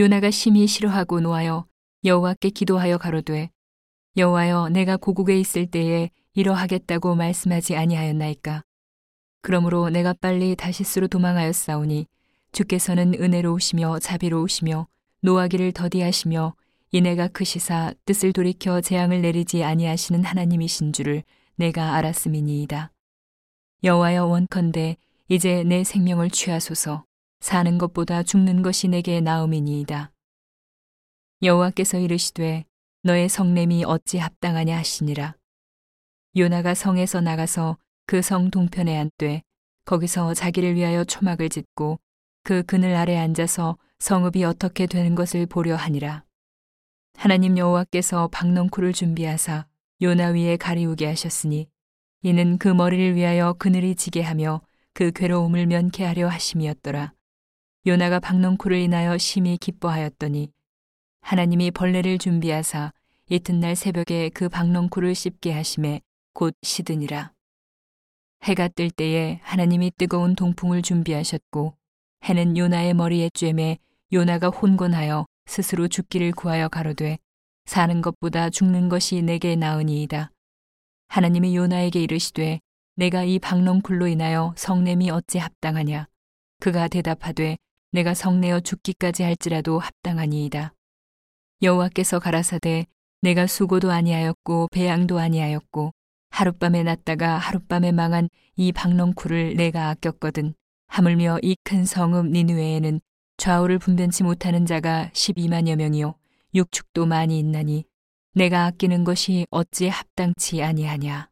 요나가 심히 싫어하고 노하여 여호와께 기도하여 가로되 여호와여 내가 고국에 있을 때에 이러하겠다고 말씀하지 아니하였나이까 그러므로 내가 빨리 다시스로 도망하였사오니 주께서는 은혜로우시며 자비로우시며 노하기를 더디하시며 이내가 크시사 뜻을 돌이켜 재앙을 내리지 아니하시는 하나님이신 줄을 내가 알았음이니이다. 여호와여 원컨대 이제 내 생명을 취하소서 사는 것보다 죽는 것이 내게 나음이니이다. 여호와께서 이르시되 너의 성냄이 어찌 합당하냐 하시니라. 요나가 성에서 나가서 그 성 동편에 앉되 거기서 자기를 위하여 초막을 짓고 그 그늘 아래 앉아서 성읍이 어떻게 되는 것을 보려 하니라. 하나님 여호와께서 박넝쿨을 준비하사 요나 위에 가리우게 하셨으니 이는 그 머리를 위하여 그늘이 지게 하며 그 괴로움을 면케하려 하심이었더라. 요나가 박넝쿨을 인하여 심히 기뻐하였더니 하나님이 벌레를 준비하사 이튿날 새벽에 그 박넝쿨을 씹게 하심에 곧 시드니라. 해가 뜰 때에 하나님이 뜨거운 동풍을 준비하셨고 해는 요나의 머리에 쬐매 요나가 혼곤하여 스스로 죽기를 구하여 가로되 사는 것보다 죽는 것이 내게 나으니이다. 하나님이 요나에게 이르시되 내가 이 박농쿨로 인하여 성냄이 어찌 합당하냐. 그가 대답하되 내가 성내어 죽기까지 할지라도 합당하니이다. 여호와께서 가라사대 내가 수고도 아니하였고 배양도 아니하였고 하룻밤에 났다가 하룻밤에 망한 이 박농쿨을 내가 아꼈거든. 하물며 이 큰 성읍 니누에에는 좌우를 분변치 못하는 자가 12만여 명이요 육축도 많이 있나니 내가 아끼는 것이 어찌 합당치 아니하냐.